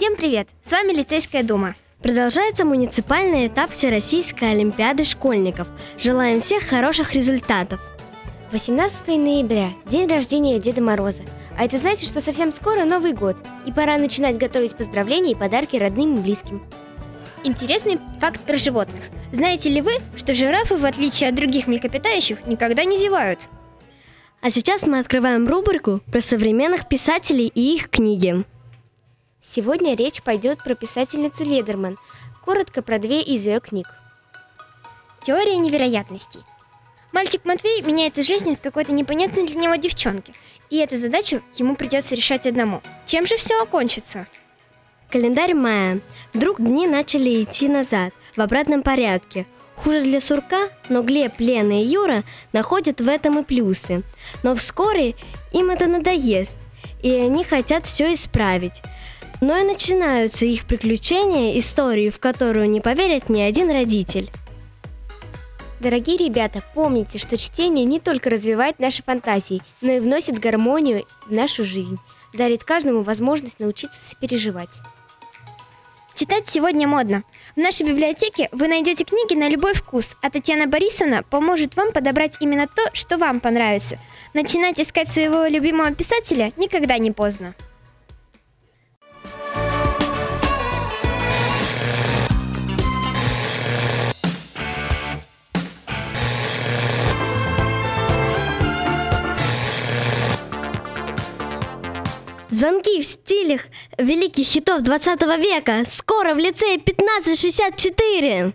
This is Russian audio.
Всем привет! С вами Лицейская дума. Продолжается муниципальный этап Всероссийской Олимпиады школьников. Желаем всех хороших результатов. 18 ноября – день рождения Деда Мороза. А это значит, что совсем скоро Новый год, и пора начинать готовить поздравления и подарки родным и близким. Интересный факт про животных. Знаете ли вы, что жирафы, в отличие от других млекопитающих, никогда не зевают? А сейчас мы открываем рубрику про современных писателей и их книги. Сегодня речь пойдет про писательницу Ледерман, коротко про две из ее книг. Теория невероятностей. Мальчик Матвей меняется жизнью с какой-то непонятной для него девчонки, и эту задачу ему придется решать одному. Чем же все окончится? Календарь мая. Вдруг дни начали идти назад, в обратном порядке. Хуже для сурка, но Глеб, Лена и Юра находят в этом и плюсы. Но вскоре им это надоест, и они хотят все исправить. Но и начинаются их приключения, истории, в которую не поверит ни один родитель. Дорогие ребята, помните, что чтение не только развивает наши фантазии, но и вносит гармонию в нашу жизнь, дарит каждому возможность научиться сопереживать. Читать сегодня модно. В нашей библиотеке вы найдете книги на любой вкус, а Татьяна Борисовна поможет вам подобрать именно то, что вам понравится. Начинать искать своего любимого писателя никогда не поздно. Звонки в стилях великих хитов 20 века. Скоро в лицее 1564.